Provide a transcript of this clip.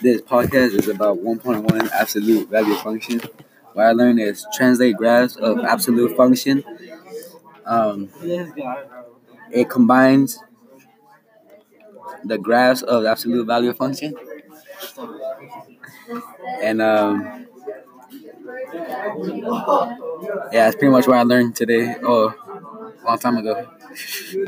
This podcast is about 1.1 absolute value function. What I learned is translate graphs of absolute function. Um, it combines the graphs of absolute value function. And um, yeah, that's pretty much what I learned today. Oh, a long time ago.